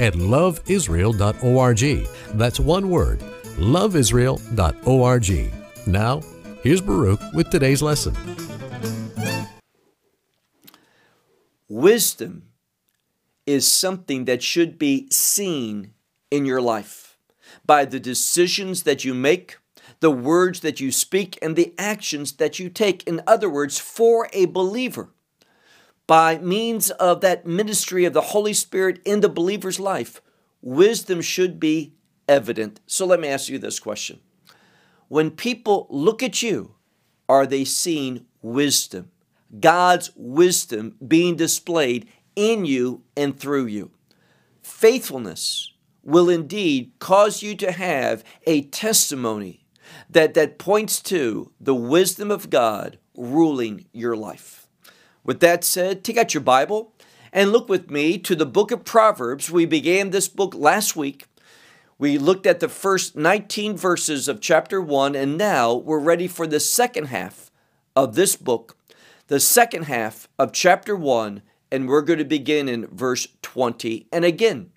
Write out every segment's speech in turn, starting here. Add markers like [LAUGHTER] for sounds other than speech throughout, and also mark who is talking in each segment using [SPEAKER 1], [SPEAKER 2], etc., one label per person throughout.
[SPEAKER 1] at loveisrael.org. That's one word, loveisrael.org. Now, here's Baruch with today's lesson.
[SPEAKER 2] Wisdom is something that should be seen in your life by the decisions that you make, the words that you speak, and the actions that you take. In other words, for a believer, by means of that ministry of the Holy Spirit in the believer's life, wisdom should be evident. So let me ask you this question When people look at you, are they seeing wisdom? God's wisdom being displayed in you and through you. Faithfulness will indeed cause you to have a testimony that, that points to the wisdom of God ruling your life. With that said, take out your Bible and look with me to the book of Proverbs. We began this book last week. We looked at the first 19 verses of chapter 1, and now we're ready for the second half of this book, the second half of chapter 1, and we're going to begin in verse 20. And again,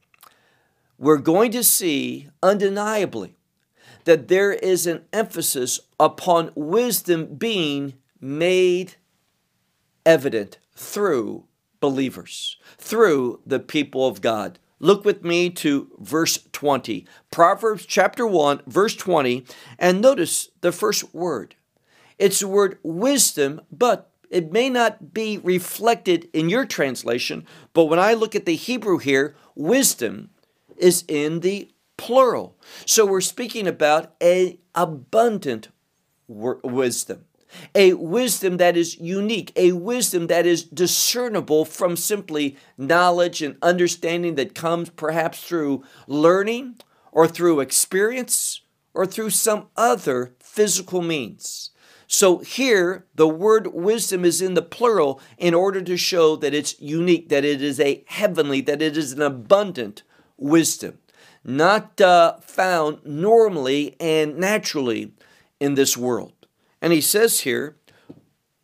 [SPEAKER 2] we're going to see undeniably that there is an emphasis upon wisdom being made evident through believers, through the people of God. Look with me to verse 20. Proverbs chapter 1, verse 20, and notice the first word. It's the word wisdom, but it may not be reflected in your translation, but when I look at the Hebrew here, wisdom is in the plural. So we're speaking about a abundant wisdom a wisdom that is unique, a wisdom that is discernible from simply knowledge and understanding that comes perhaps through learning or through experience or through some other physical means. So here, the word wisdom is in the plural in order to show that it's unique, that it is a heavenly, that it is an abundant wisdom, not uh, found normally and naturally in this world. And he says here,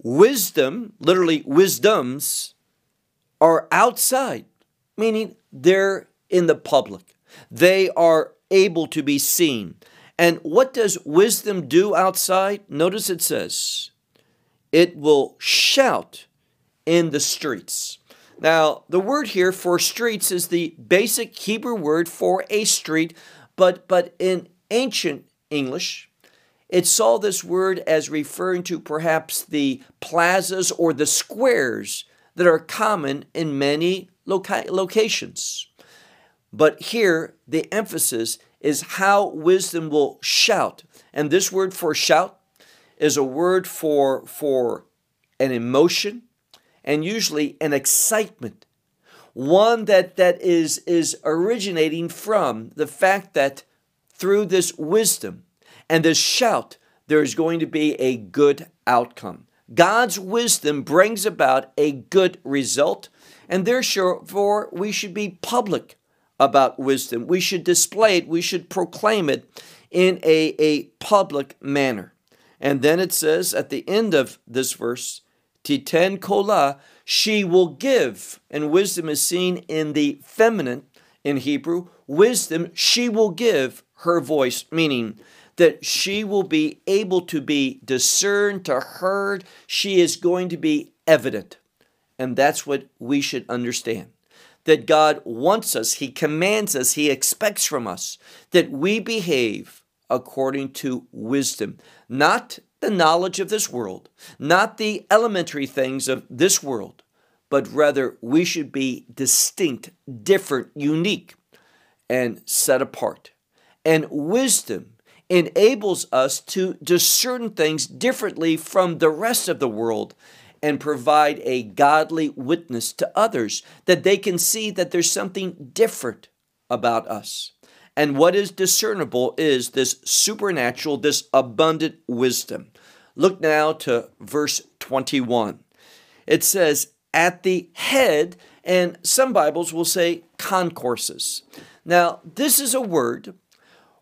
[SPEAKER 2] wisdom, literally wisdoms, are outside, meaning they're in the public. They are able to be seen. And what does wisdom do outside? Notice it says, it will shout in the streets. Now, the word here for streets is the basic Hebrew word for a street, but, but in ancient English, it saw this word as referring to perhaps the plazas or the squares that are common in many loca- locations. But here, the emphasis is how wisdom will shout. And this word for shout is a word for, for an emotion and usually an excitement. One that, that is, is originating from the fact that through this wisdom, and this shout, there is going to be a good outcome. God's wisdom brings about a good result, and therefore we should be public about wisdom. We should display it, we should proclaim it in a, a public manner. And then it says at the end of this verse, Titen kola, she will give. And wisdom is seen in the feminine in Hebrew. Wisdom, she will give her voice, meaning that she will be able to be discerned, to heard. She is going to be evident. And that's what we should understand. That God wants us, He commands us, He expects from us that we behave according to wisdom, not the knowledge of this world, not the elementary things of this world, but rather we should be distinct, different, unique, and set apart. And wisdom enables us to discern things differently from the rest of the world and provide a godly witness to others that they can see that there's something different about us. And what is discernible is this supernatural, this abundant wisdom. Look now to verse 21. It says, at the head, and some Bibles will say concourses. Now, this is a word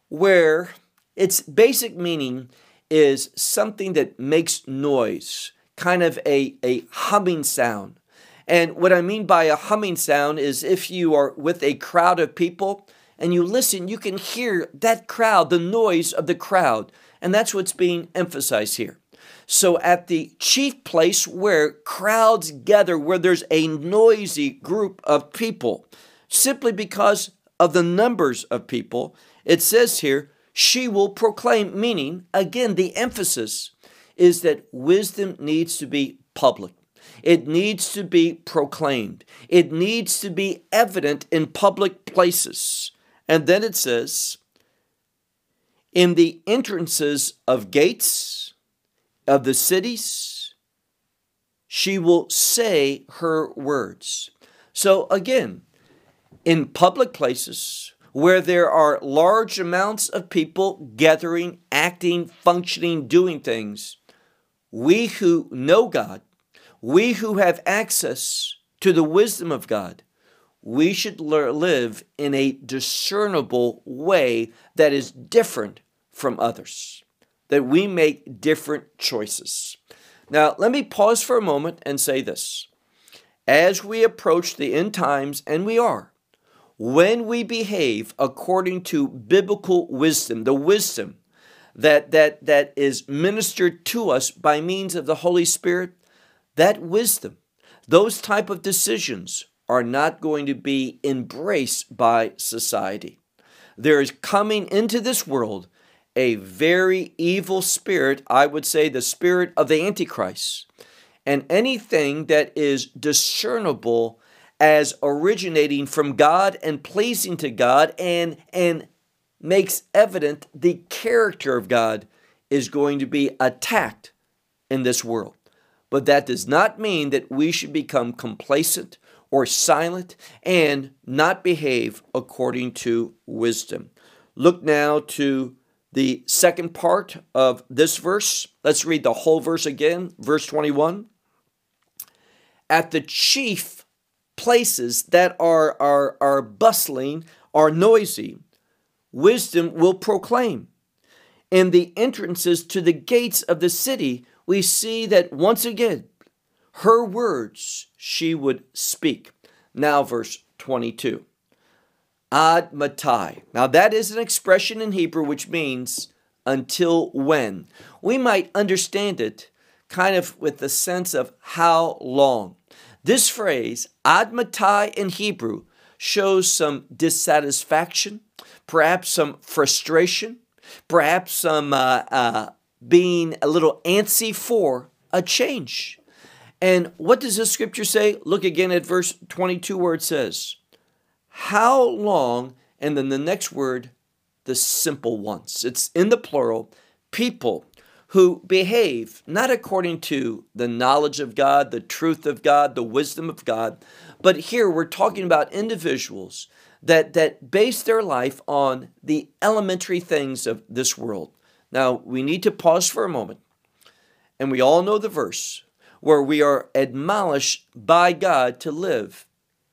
[SPEAKER 2] where its basic meaning is something that makes noise, kind of a, a humming sound. And what I mean by a humming sound is if you are with a crowd of people and you listen, you can hear that crowd, the noise of the crowd. And that's what's being emphasized here. So, at the chief place where crowds gather, where there's a noisy group of people, simply because of the numbers of people, it says here, she will proclaim, meaning, again, the emphasis is that wisdom needs to be public. It needs to be proclaimed. It needs to be evident in public places. And then it says, in the entrances of gates of the cities, she will say her words. So again, in public places where there are large amounts of people gathering, acting, functioning, doing things, we who know God, we who have access to the wisdom of God, we should live in a discernible way that is different from others, that we make different choices. Now, let me pause for a moment and say this. As we approach the end times, and we are, when we behave according to biblical wisdom, the wisdom that, that, that is ministered to us by means of the Holy Spirit, that wisdom, those type of decisions are not going to be embraced by society. There is coming into this world a very evil spirit, I would say the spirit of the Antichrist. And anything that is discernible as originating from God and pleasing to God and, and makes evident the character of God is going to be attacked in this world. But that does not mean that we should become complacent or silent and not behave according to wisdom. Look now to the second part of this verse. Let's read the whole verse again, verse 21. At the chief places that are, are, are bustling, are noisy, wisdom will proclaim. In the entrances to the gates of the city, we see that once again, her words she would speak. Now, verse 22. Ad matai. Now, that is an expression in Hebrew which means until when. We might understand it kind of with the sense of how long. This phrase, ad matai in Hebrew, shows some dissatisfaction, perhaps some frustration, perhaps some uh, uh, being a little antsy for a change. And what does the scripture say? Look again at verse 22 where it says, How long, and then the next word, the simple ones. It's in the plural, people who behave not according to the knowledge of God, the truth of God, the wisdom of God, but here we're talking about individuals that, that base their life on the elementary things of this world. Now, we need to pause for a moment, and we all know the verse where we are admonished by God to live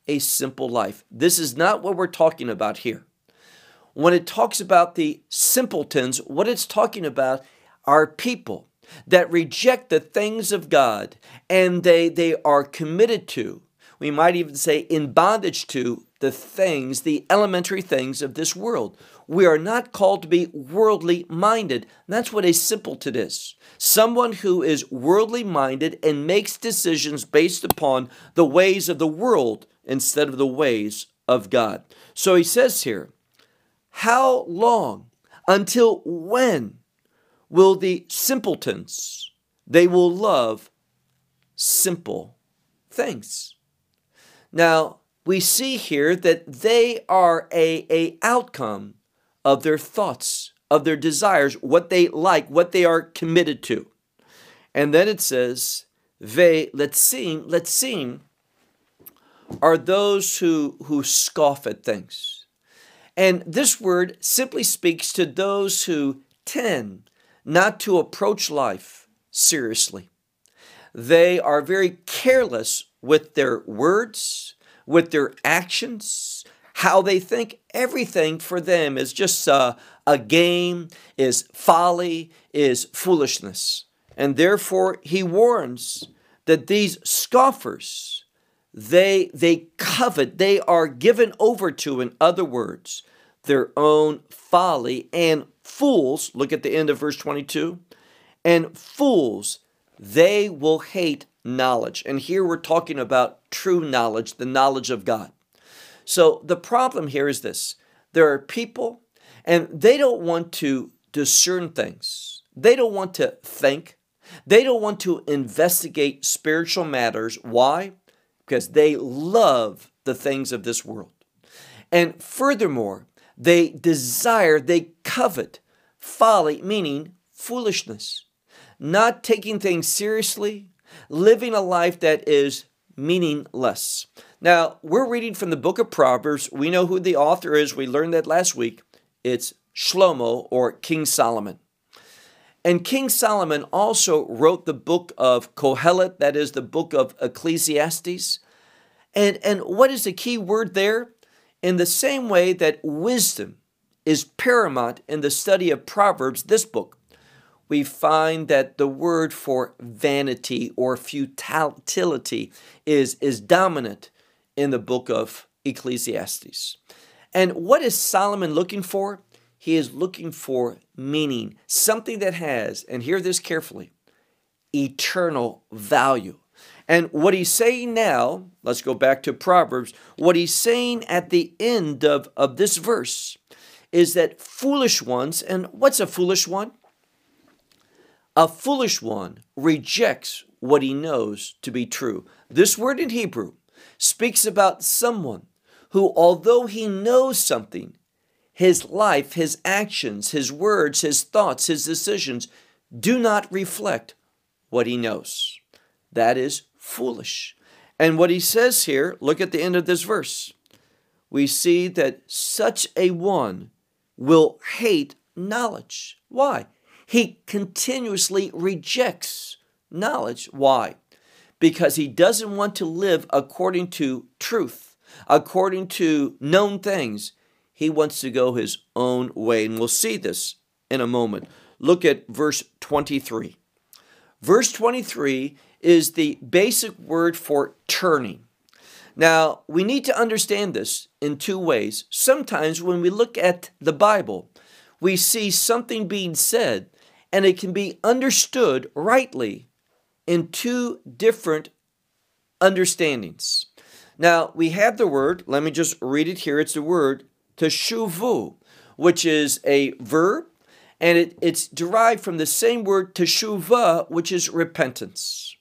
[SPEAKER 2] a simple life. This is not what we're talking about here. When it talks about the simpletons, what it's talking about are people that reject the things of God and they, they are committed to, we might even say in bondage to, the things, the elementary things of this world. We are not called to be worldly minded. That's what a simpleton is. Someone who is worldly minded and makes decisions based upon the ways of the world instead of the ways of God. So he says here, How long? Until when will the simpletons, they will love simple things? Now, we see here that they are a, a outcome of their thoughts, of their desires, what they like, what they are committed to. And then it says, Ve letzim, letzim are those who, who scoff at things. And this word simply speaks to those who tend not to approach life seriously. They are very careless with their words, with their actions, how they think. Everything for them is just a, a game, is folly, is foolishness. And therefore, he warns that these scoffers, they, they covet, they are given over to, in other words, their own folly and fools. Look at the end of verse 22. And fools, they will hate knowledge. And here we're talking about true knowledge, the knowledge of God. So the problem here is this there are people, and they don't want to discern things, they don't want to think, they don't want to investigate spiritual matters. Why? Because they love the things of this world. And furthermore, they desire, they covet folly, meaning foolishness, not taking things seriously, living a life that is meaningless. Now, we're reading from the book of Proverbs. We know who the author is. We learned that last week. It's Shlomo or King Solomon. And King Solomon also wrote the book of Kohelet, that is the book of Ecclesiastes. And, and what is the key word there? In the same way that wisdom is paramount in the study of Proverbs, this book, we find that the word for vanity or futility is, is dominant in the book of Ecclesiastes. And what is Solomon looking for? He is looking for meaning, something that has, and hear this carefully, eternal value. And what he's saying now, let's go back to Proverbs, what he's saying at the end of, of this verse is that foolish ones, and what's a foolish one? A foolish one rejects what he knows to be true. This word in Hebrew speaks about someone who, although he knows something, his life, his actions, his words, his thoughts, his decisions do not reflect what he knows. That is foolish. And what he says here, look at the end of this verse. We see that such a one will hate knowledge. Why? He continuously rejects knowledge. Why? Because he doesn't want to live according to truth, according to known things. He wants to go his own way. And we'll see this in a moment. Look at verse 23. Verse 23 is the basic word for turning. Now, we need to understand this in two ways. Sometimes when we look at the Bible, we see something being said and it can be understood rightly in two different understandings. Now, we have the word, let me just read it here. It's the word teshuvu, which is a verb, and it, it's derived from the same word teshuva, which is repentance.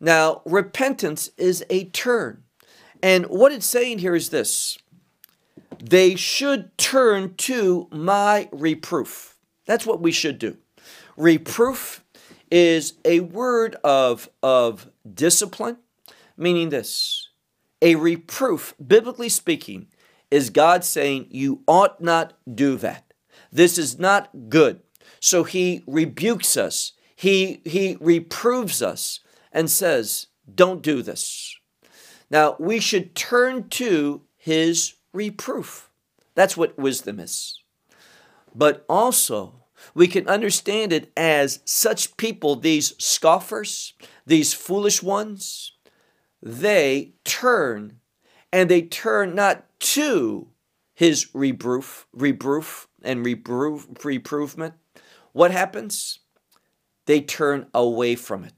[SPEAKER 2] Now, repentance is a turn. And what it's saying here is this they should turn to my reproof. That's what we should do. Reproof is a word of, of discipline, meaning this a reproof, biblically speaking, is God saying, You ought not do that. This is not good. So he rebukes us, he, he reproves us, and says, Don't do this. Now, we should turn to his reproof. That's what wisdom is. But also, we can understand it as such people, these scoffers, these foolish ones, they turn and they turn not to his reproof, reproof and reproof, reprovement. What happens? They turn away from it.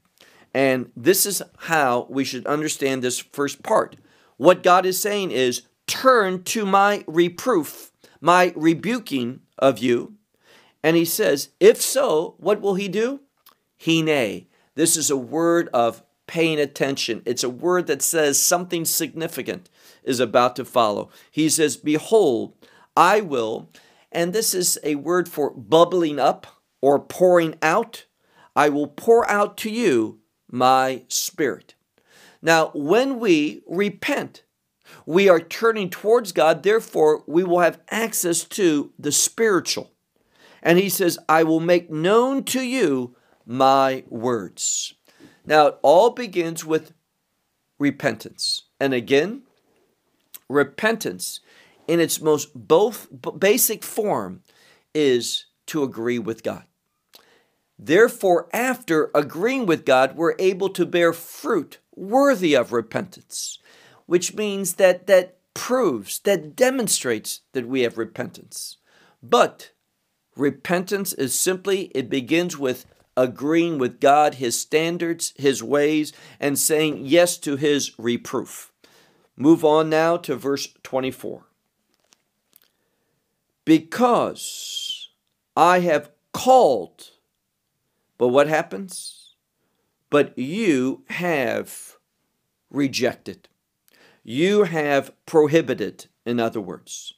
[SPEAKER 2] And this is how we should understand this first part. What God is saying is turn to my reproof, my rebuking of you, and he says, If so, what will he do? Hineh. This is a word of paying attention. It's a word that says something significant is about to follow. He says, Behold, I will, and this is a word for bubbling up or pouring out. I will pour out to you my spirit. Now, when we repent, We are turning towards God, therefore, we will have access to the spiritual. And he says, I will make known to you my words. Now, it all begins with repentance. And again, repentance in its most both basic form is to agree with God. Therefore, after agreeing with God, we're able to bear fruit worthy of repentance, which means that that proves, that demonstrates that we have repentance. But repentance is simply, it begins with agreeing with God, His standards, His ways, and saying yes to His reproof. Move on now to verse 24. Because I have called, but what happens? But you have rejected. You have prohibited, in other words.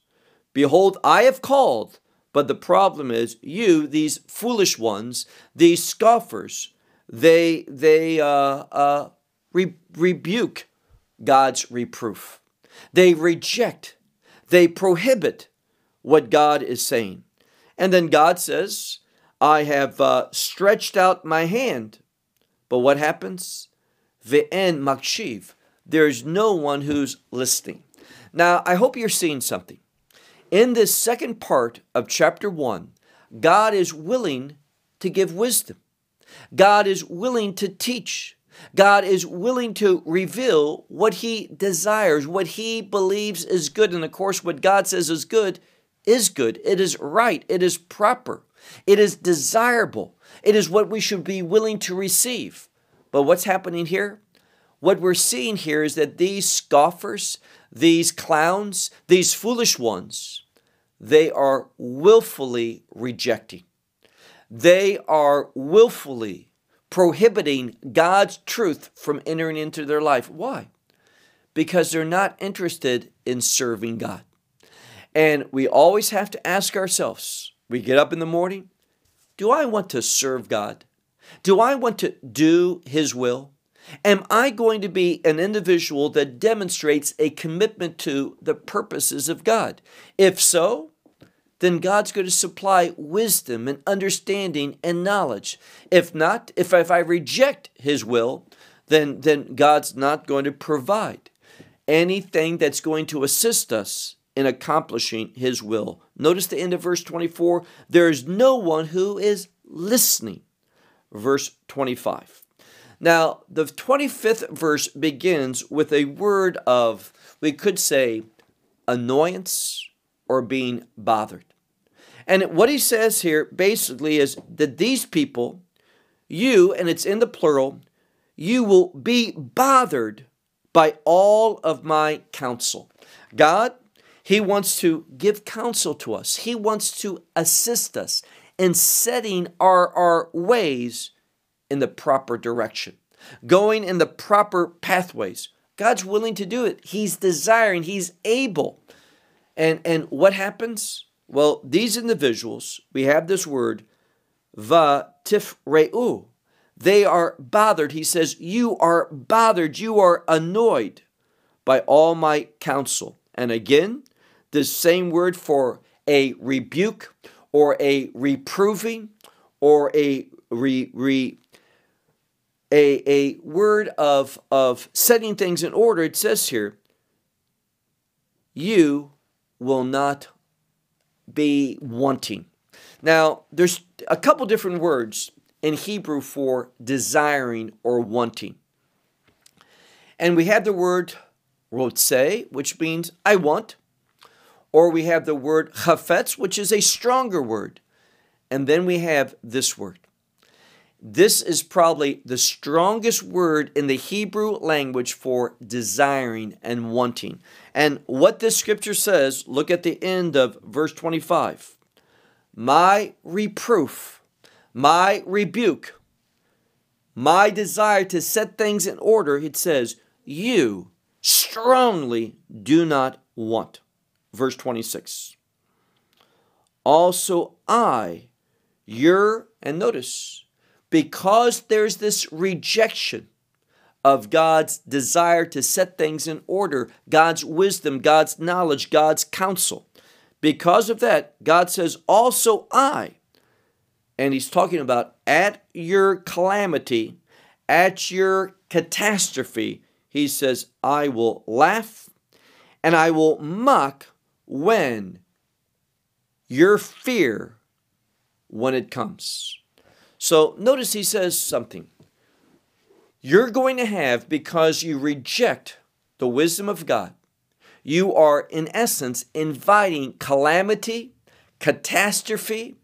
[SPEAKER 2] Behold, I have called, but the problem is, you, these foolish ones, these scoffers, they they uh, uh, re- rebuke God's reproof. They reject. They prohibit what God is saying. And then God says, I have uh, stretched out my hand. But what happens? Ve'en makshiv. There's no one who's listening. Now, I hope you're seeing something. In this second part of chapter 1, God is willing to give wisdom. God is willing to teach. God is willing to reveal what He desires, what He believes is good. And of course, what God says is good is good. It is right. It is proper. It is desirable. It is what we should be willing to receive. But what's happening here? What we're seeing here is that these scoffers, these clowns, these foolish ones, they are willfully rejecting. They are willfully prohibiting God's truth from entering into their life. Why? Because they're not interested in serving God. And we always have to ask ourselves we get up in the morning, do I want to serve God? Do I want to do His will? Am I going to be an individual that demonstrates a commitment to the purposes of God? If so, then God's going to supply wisdom and understanding and knowledge. If not, if, if I reject His will, then, then God's not going to provide anything that's going to assist us in accomplishing His will. Notice the end of verse 24 there is no one who is listening. Verse 25. Now, the 25th verse begins with a word of, we could say, annoyance or being bothered. And what he says here basically is that these people, you, and it's in the plural, you will be bothered by all of my counsel. God, He wants to give counsel to us, He wants to assist us in setting our, our ways in the proper direction, going in the proper pathways. God's willing to do it. He's desiring, He's able. And, and what happens? Well, these individuals, we have this word, va tifreu. They are bothered. He says, You are bothered. You are annoyed by all my counsel. And again, the same word for a rebuke or a reproving or a re, re, a, a word of, of setting things in order, it says here, you will not be wanting. Now, there's a couple different words in Hebrew for desiring or wanting. And we have the word rotse, which means I want, or we have the word chafetz, which is a stronger word. And then we have this word. This is probably the strongest word in the Hebrew language for desiring and wanting. And what this scripture says, look at the end of verse 25. My reproof, my rebuke, my desire to set things in order, it says, you strongly do not want. Verse 26. Also, I, your, and notice, because there's this rejection of God's desire to set things in order, God's wisdom, God's knowledge, God's counsel. Because of that, God says, Also I, and He's talking about at your calamity, at your catastrophe, He says, I will laugh and I will mock when your fear when it comes. So notice he says something. You're going to have, because you reject the wisdom of God, you are in essence inviting calamity, catastrophe,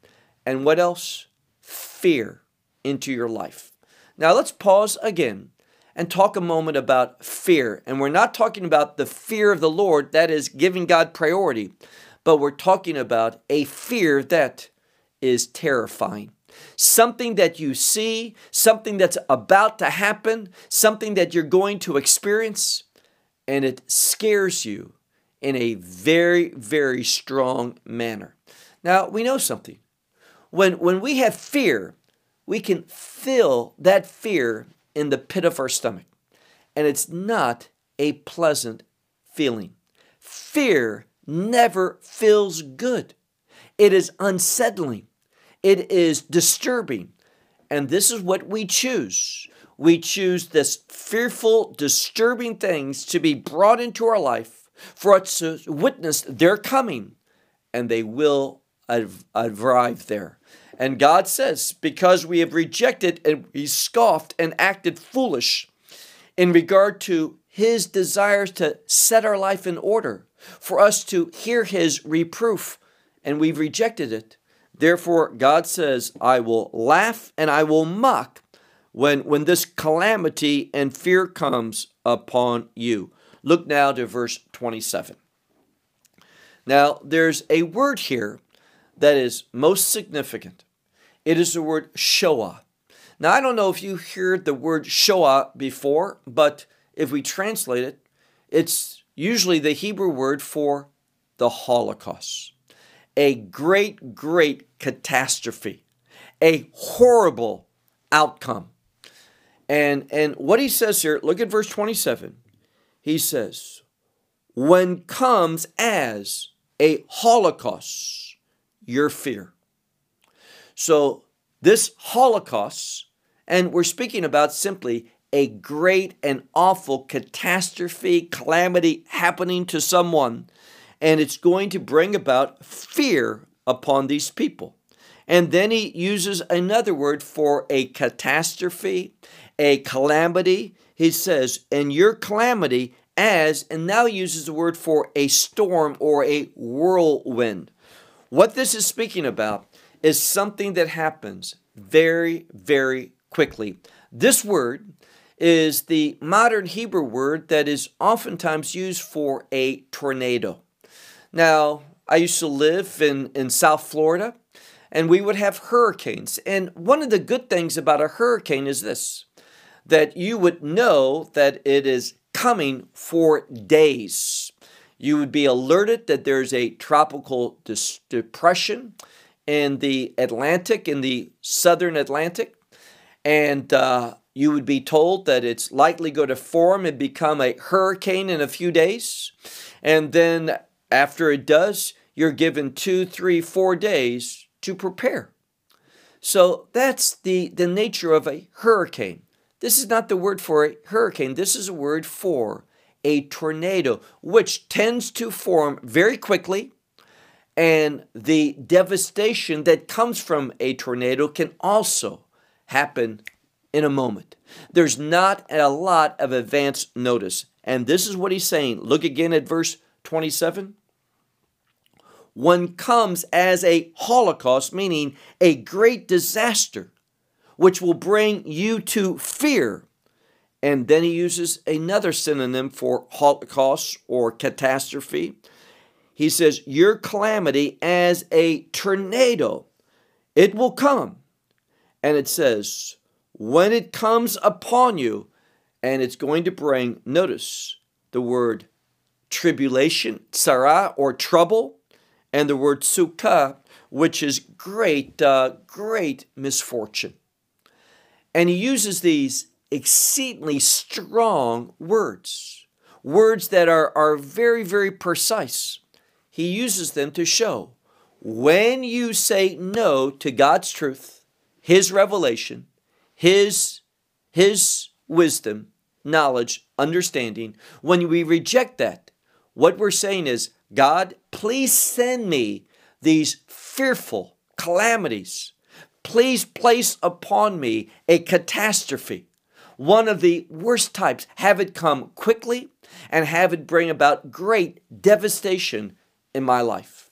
[SPEAKER 2] and what else? Fear into your life. Now let's pause again and talk a moment about fear. And we're not talking about the fear of the Lord, that is giving God priority, but we're talking about a fear that is terrifying. Something that you see, something that's about to happen, something that you're going to experience, and it scares you in a very, very strong manner. Now, we know something. When, when we have fear, we can feel that fear in the pit of our stomach. And it's not a pleasant feeling. Fear never feels good, it is unsettling, it is disturbing. And this is what we choose. We choose this fearful, disturbing things to be brought into our life for us to witness their coming, and they will arrive there. And God says, because we have rejected and we scoffed and acted foolish in regard to His desires to set our life in order, for us to hear His reproof, and we've rejected it. Therefore, God says, I will laugh and I will mock when, when this calamity and fear comes upon you. Look now to verse 27. Now, there's a word here that is most significant. It is the word Shoah. Now, I don't know if you heard the word Shoah before, but if we translate it, it's usually the Hebrew word for the Holocaust. A great, great catastrophe, a horrible outcome. And, and what he says here, look at verse 27. He says, When comes as a Holocaust, your fear. So, this Holocaust, and we're speaking about simply a great and awful catastrophe, calamity happening to someone, and it's going to bring about fear upon these people. And then he uses another word for a catastrophe, a calamity. He says, and your calamity as, and now uses the word for a storm or a whirlwind. What this is speaking about is something that happens very, very quickly. This word is the modern Hebrew word that is oftentimes used for a tornado. Now, I used to live in, in South Florida, and we would have hurricanes. And one of the good things about a hurricane is this that you would know that it is coming for days. You would be alerted that there's a tropical dis- depression in the Atlantic, in the southern Atlantic, and uh, you would be told that it's likely going to form and become a hurricane in a few days. And then after it does, you're given two, three, four days to prepare. So that's the, the nature of a hurricane. This is not the word for a hurricane, this is a word for a tornado, which tends to form very quickly and the devastation that comes from a tornado can also happen in a moment. There's not a lot of advance notice. And this is what he's saying. Look again at verse 27. One comes as a holocaust, meaning a great disaster, which will bring you to fear. And then he uses another synonym for holocaust or catastrophe, he says, Your calamity as a tornado, it will come. And it says, When it comes upon you, and it's going to bring, notice the word tribulation, tsara, or trouble, and the word tsukah, which is great, uh, great misfortune. And he uses these exceedingly strong words, words that are, are very, very precise. He uses them to show when you say no to God's truth, His revelation, His, His wisdom, knowledge, understanding, when we reject that, what we're saying is, God, please send me these fearful calamities. Please place upon me a catastrophe, one of the worst types. Have it come quickly and have it bring about great devastation in my life.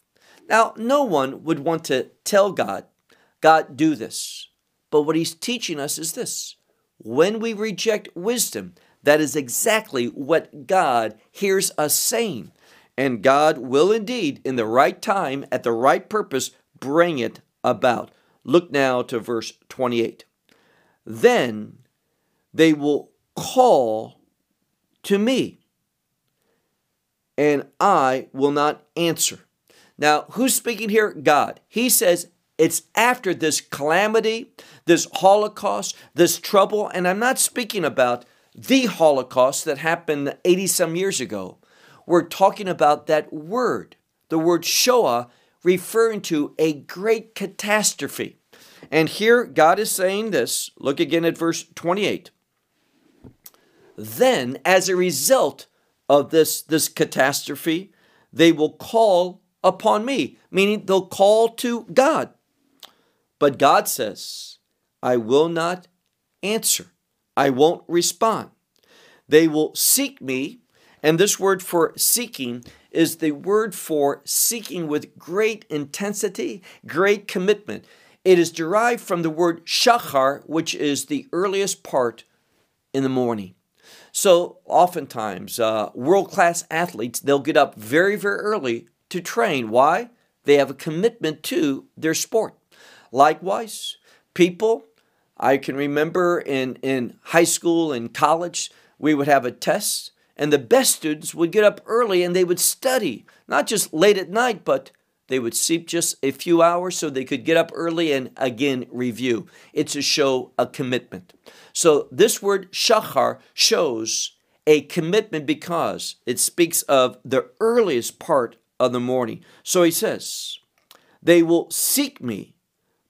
[SPEAKER 2] Now, no one would want to tell God, God, do this. But what he's teaching us is this when we reject wisdom, that is exactly what God hears us saying. And God will indeed, in the right time, at the right purpose, bring it about. Look now to verse 28. Then they will call to me, and I will not answer. Now, who's speaking here? God. He says, it's after this calamity, this Holocaust, this trouble, and I'm not speaking about the Holocaust that happened 80 some years ago. We're talking about that word, the word Shoah, referring to a great catastrophe. And here God is saying this. Look again at verse 28. Then, as a result of this, this catastrophe, they will call upon me, meaning they'll call to God. But God says, I will not answer. I won't respond. They will seek me, and this word for seeking is the word for seeking with great intensity, great commitment. It is derived from the word shachar, which is the earliest part in the morning. So, oftentimes, uh, world class athletes, they'll get up very, very early to train. Why? They have a commitment to their sport. Likewise, people, I can remember in, in high school and college, we would have a test, and the best students would get up early and they would study, not just late at night, but they would sleep just a few hours so they could get up early and again review. It's to show a commitment. So this word shachar shows a commitment because it speaks of the earliest part of the morning. So he says, They will seek me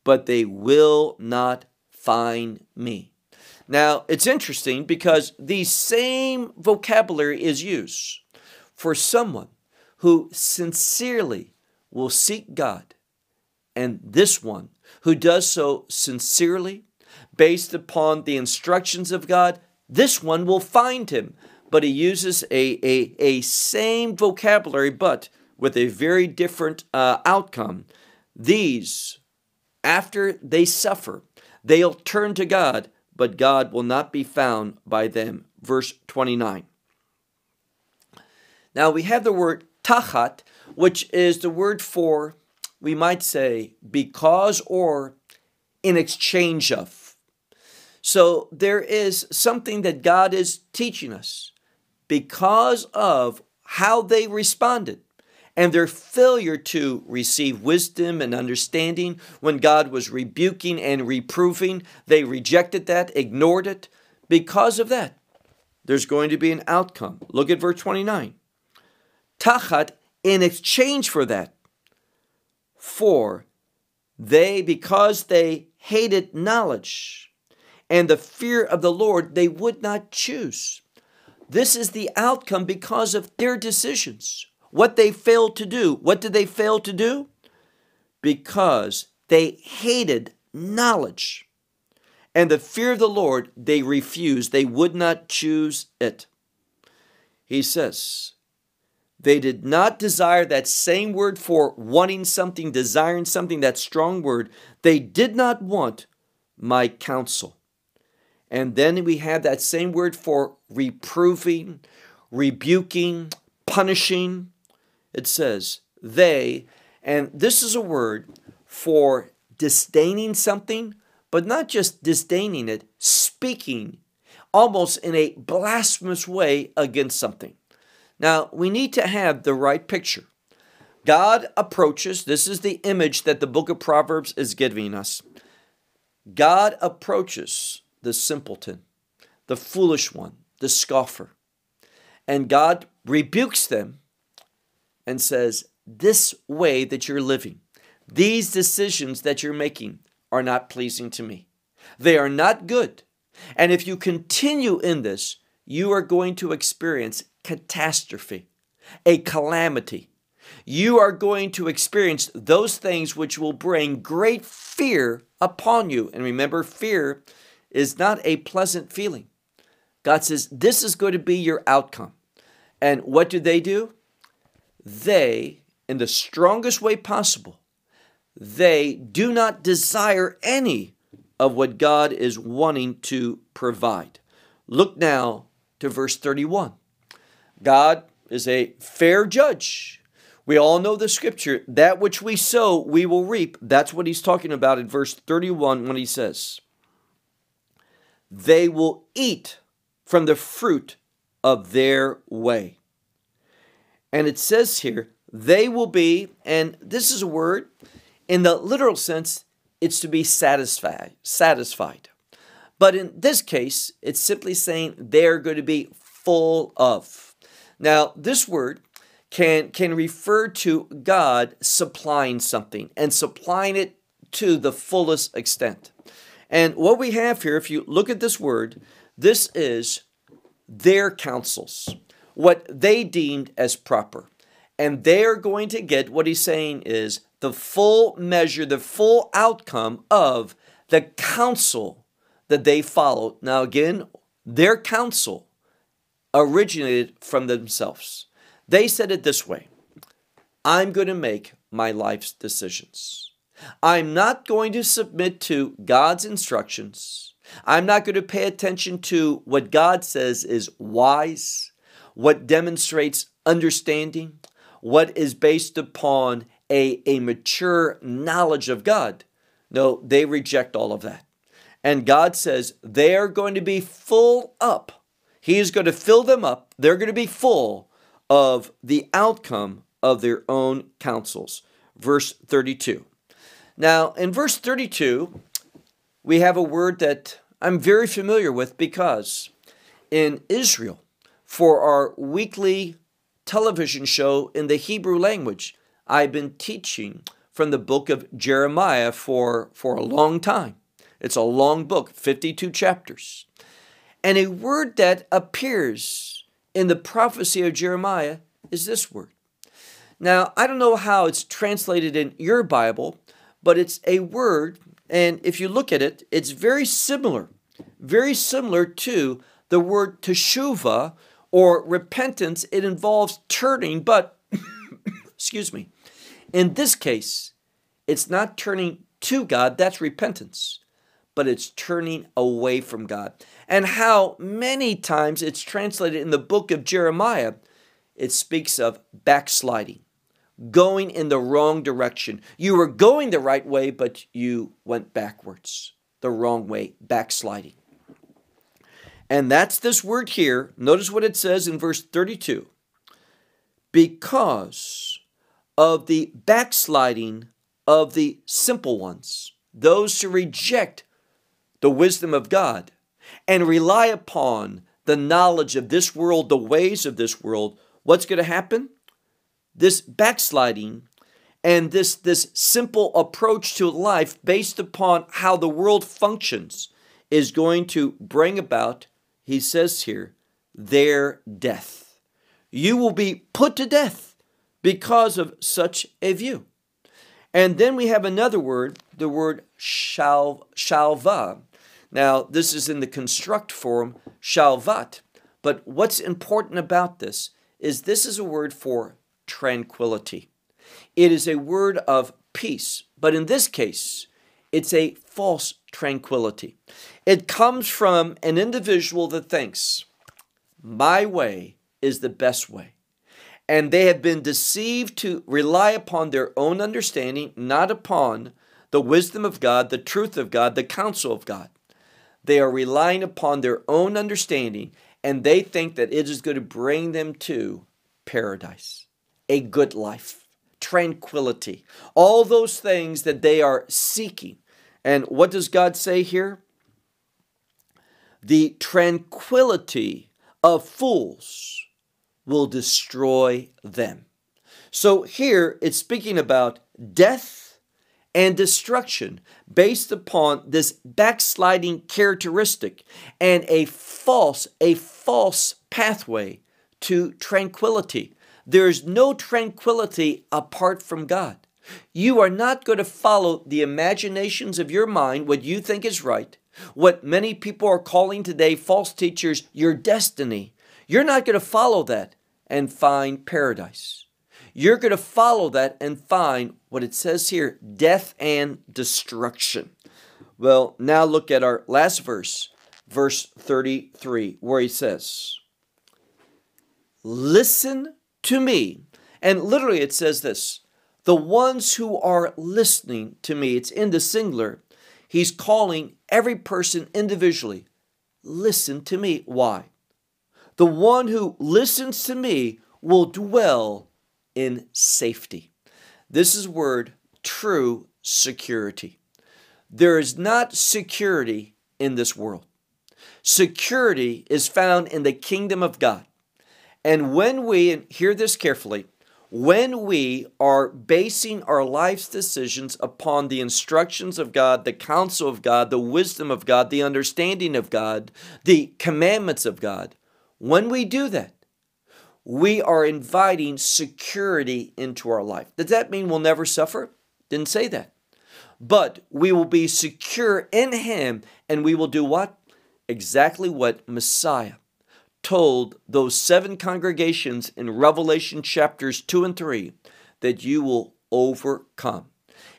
[SPEAKER 2] but they will not find me. Now, it's interesting because the same vocabulary is used for someone who sincerely will seek God, and this one who does so sincerely, based upon the instructions of God, this one will find him. But he uses a, a, a same vocabulary, but with a very different uh, outcome. These after they suffer, they'll turn to God, but God will not be found by them. Verse 29. Now we have the word tachat, which is the word for, we might say, because or in exchange of. So there is something that God is teaching us because of how they responded and their failure to receive wisdom and understanding when God was rebuking and reproving, they rejected that, ignored it. Because of that, there's going to be an outcome. Look at verse 29. Tachat, in exchange for that, for they, because they hated knowledge and the fear of the Lord, they would not choose. This is the outcome because of their decisions what they failed to do. What did they fail to do? Because they hated knowledge. And the fear of the Lord they refused. They would not choose it. He says, they did not desire that same word for wanting something, desiring something, that strong word. They did not want my counsel. And then we have that same word for reproving, rebuking, punishing it says, they, and this is a word for disdaining something, but not just disdaining it, speaking almost in a blasphemous way against something. Now, we need to have the right picture. God approaches, this is the image that the book of Proverbs is giving us. God approaches the simpleton, the foolish one, the scoffer. And God rebukes them and says, This way that you're living, these decisions that you're making are not pleasing to me. They are not good. And if you continue in this, you are going to experience catastrophe, a calamity. You are going to experience those things which will bring great fear upon you. And remember, fear is not a pleasant feeling. God says, This is going to be your outcome. And what do they do? They, in the strongest way possible, they do not desire any of what God is wanting to provide. Look now to verse 31. God is a fair judge. We all know the scripture that which we sow, we will reap. That's what he's talking about in verse 31 when he says, They will eat from the fruit of their way. And it says here, they will be, and this is a word, in the literal sense, it's to be satisfied, satisfied. But in this case, it's simply saying they're going to be full of. Now, this word can can refer to God supplying something and supplying it to the fullest extent. And what we have here, if you look at this word, this is their counsels, what they deemed as proper. And they're going to get what he's saying is the full measure, the full outcome of the counsel that they followed. Now, again, their counsel originated from themselves. They said it this way I'm going to make my life's decisions. I'm not going to submit to God's instructions. I'm not going to pay attention to what God says is wise, what demonstrates understanding, what is based upon a, a mature knowledge of God. No, they reject all of that. And God says they are going to be full up. He is going to fill them up. They're going to be full of the outcome of their own counsels. Verse 32. Now, in verse 32, we have a word that I'm very familiar with because in Israel, for our weekly television show in the Hebrew language, I've been teaching from the book of Jeremiah for, for a long time. It's a long book, 52 chapters. And a word that appears in the prophecy of Jeremiah is this word. Now, I don't know how it's translated in your Bible, but it's a word, and if you look at it, it's very similar, very similar to the word teshuva or repentance. It involves turning, but, [COUGHS] excuse me, in this case, it's not turning to God, that's repentance, but it's turning away from God. And how many times it's translated in the book of Jeremiah, it speaks of backsliding, going in the wrong direction. You were going the right way, but you went backwards, the wrong way, backsliding. And that's this word here. Notice what it says in verse 32 because of the backsliding of the simple ones, those who reject the wisdom of God and rely upon the knowledge of this world, the ways of this world, what's going to happen? This backsliding and this, this simple approach to life based upon how the world functions is going to bring about, he says here, their death. You will be put to death because of such a view. And then we have another word, the word shal, shalva. Now, this is in the construct form, shalvat. But what's important about this is this is a word for tranquility. It is a word of peace, but in this case, it's a false tranquility. It comes from an individual that thinks, my way is the best way and they have been deceived to rely upon their own understanding, not upon the wisdom of God, the truth of God, the counsel of God. They are relying upon their own understanding, and they think that it is going to bring them to paradise, a good life, tranquility, all those things that they are seeking. And what does God say here? the tranquility of fools will destroy them. So here it's speaking about death and destruction based upon this backsliding characteristic and a false, a false pathway to tranquility. There's no tranquility apart from God. You are not going to follow the imaginations of your mind, what you think is right, what many people are calling today false teachers, your destiny. You're not going to follow that and find paradise. You're going to follow that and find what it says here death and destruction. Well, now look at our last verse, verse 33, where he says, Listen to me. And literally it says this the ones who are listening to me, it's in the singular. He's calling every person individually. Listen to me. Why? The one who listens to me will dwell in safety. This is word true security. There is not security in this world. Security is found in the kingdom of God. And when we, and hear this carefully, when we are basing our life's decisions upon the instructions of God, the counsel of God, the wisdom of God, the understanding of God, the commandments of God, when we do that, we are inviting security into our life. Does that mean we'll never suffer? Didn't say that. But we will be secure in Him and we will do what? Exactly what Messiah told those seven congregations in Revelation chapters 2 and 3 that you will overcome.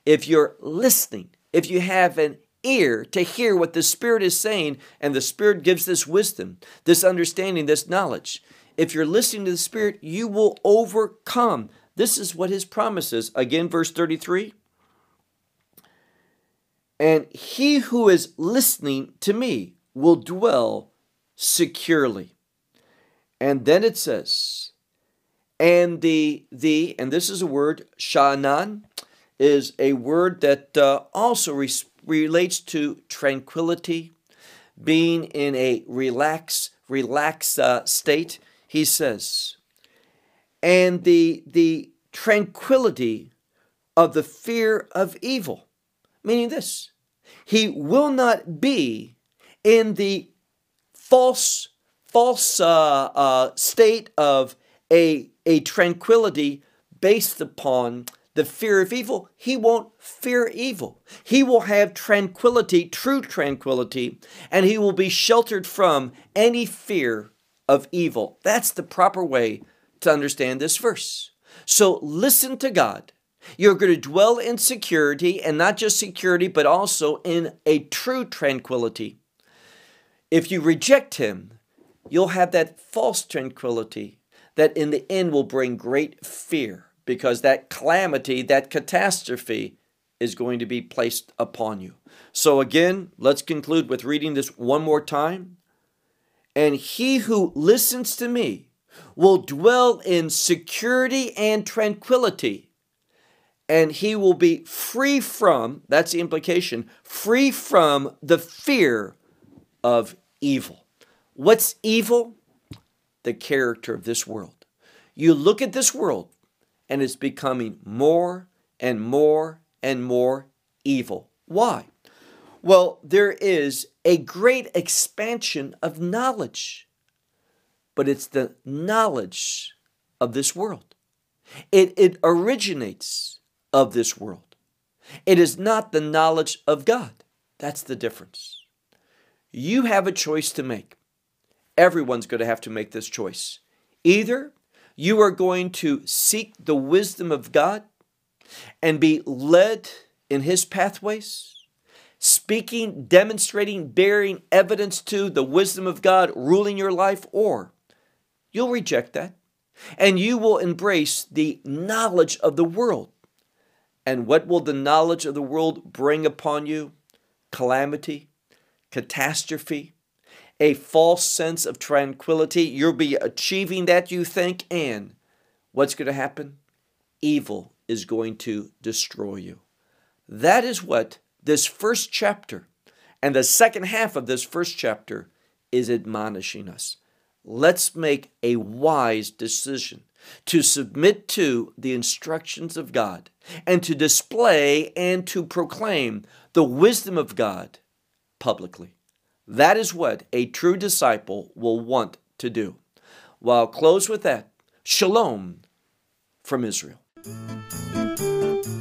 [SPEAKER 2] If you're listening, if you have an ear to hear what the Spirit is saying, and the Spirit gives this wisdom, this understanding, this knowledge, if you're listening to the Spirit, you will overcome. This is what His promises. Again, verse 33. And he who is listening to me will dwell securely. And then it says, and the the and this is a word shanan is a word that uh, also re- relates to tranquility, being in a relax relax uh, state. He says, and the the tranquility of the fear of evil, meaning this, he will not be in the false false uh, uh, state of a, a tranquility based upon the fear of evil, he won't fear evil. He will have tranquility, true tranquility, and he will be sheltered from any fear of evil. That's the proper way to understand this verse. So listen to God. You're going to dwell in security, and not just security, but also in a true tranquility. If you reject Him, you'll have that false tranquility that in the end will bring great fear because that calamity, that catastrophe is going to be placed upon you. So, again, let's conclude with reading this one more time. And he who listens to me will dwell in security and tranquility, and he will be free from, that's the implication, free from the fear of evil. What's evil? The character of this world. You look at this world and it's becoming more and more and more evil. Why? Well, there is a great expansion of knowledge, but it's the knowledge of this world. It, it originates of this world. It is not the knowledge of God. That's the difference. You have a choice to make. Everyone's going to have to make this choice. Either you are going to seek the wisdom of God and be led in His pathways, speaking, demonstrating, bearing evidence to the wisdom of God ruling your life, or you'll reject that and you will embrace the knowledge of the world. And what will the knowledge of the world bring upon you? Calamity, catastrophe, a false sense of tranquility. You'll be achieving that, you think, and what's going to happen? Evil is going to destroy you. That is what this first chapter and the second half of this first chapter is admonishing us. Let's make a wise decision to submit to the instructions of God and to display and to proclaim the wisdom of God publicly. That is what a true disciple will want to do. Well, I'll close with that. Shalom from Israel.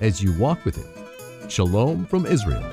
[SPEAKER 1] as you walk with Him. Shalom from Israel.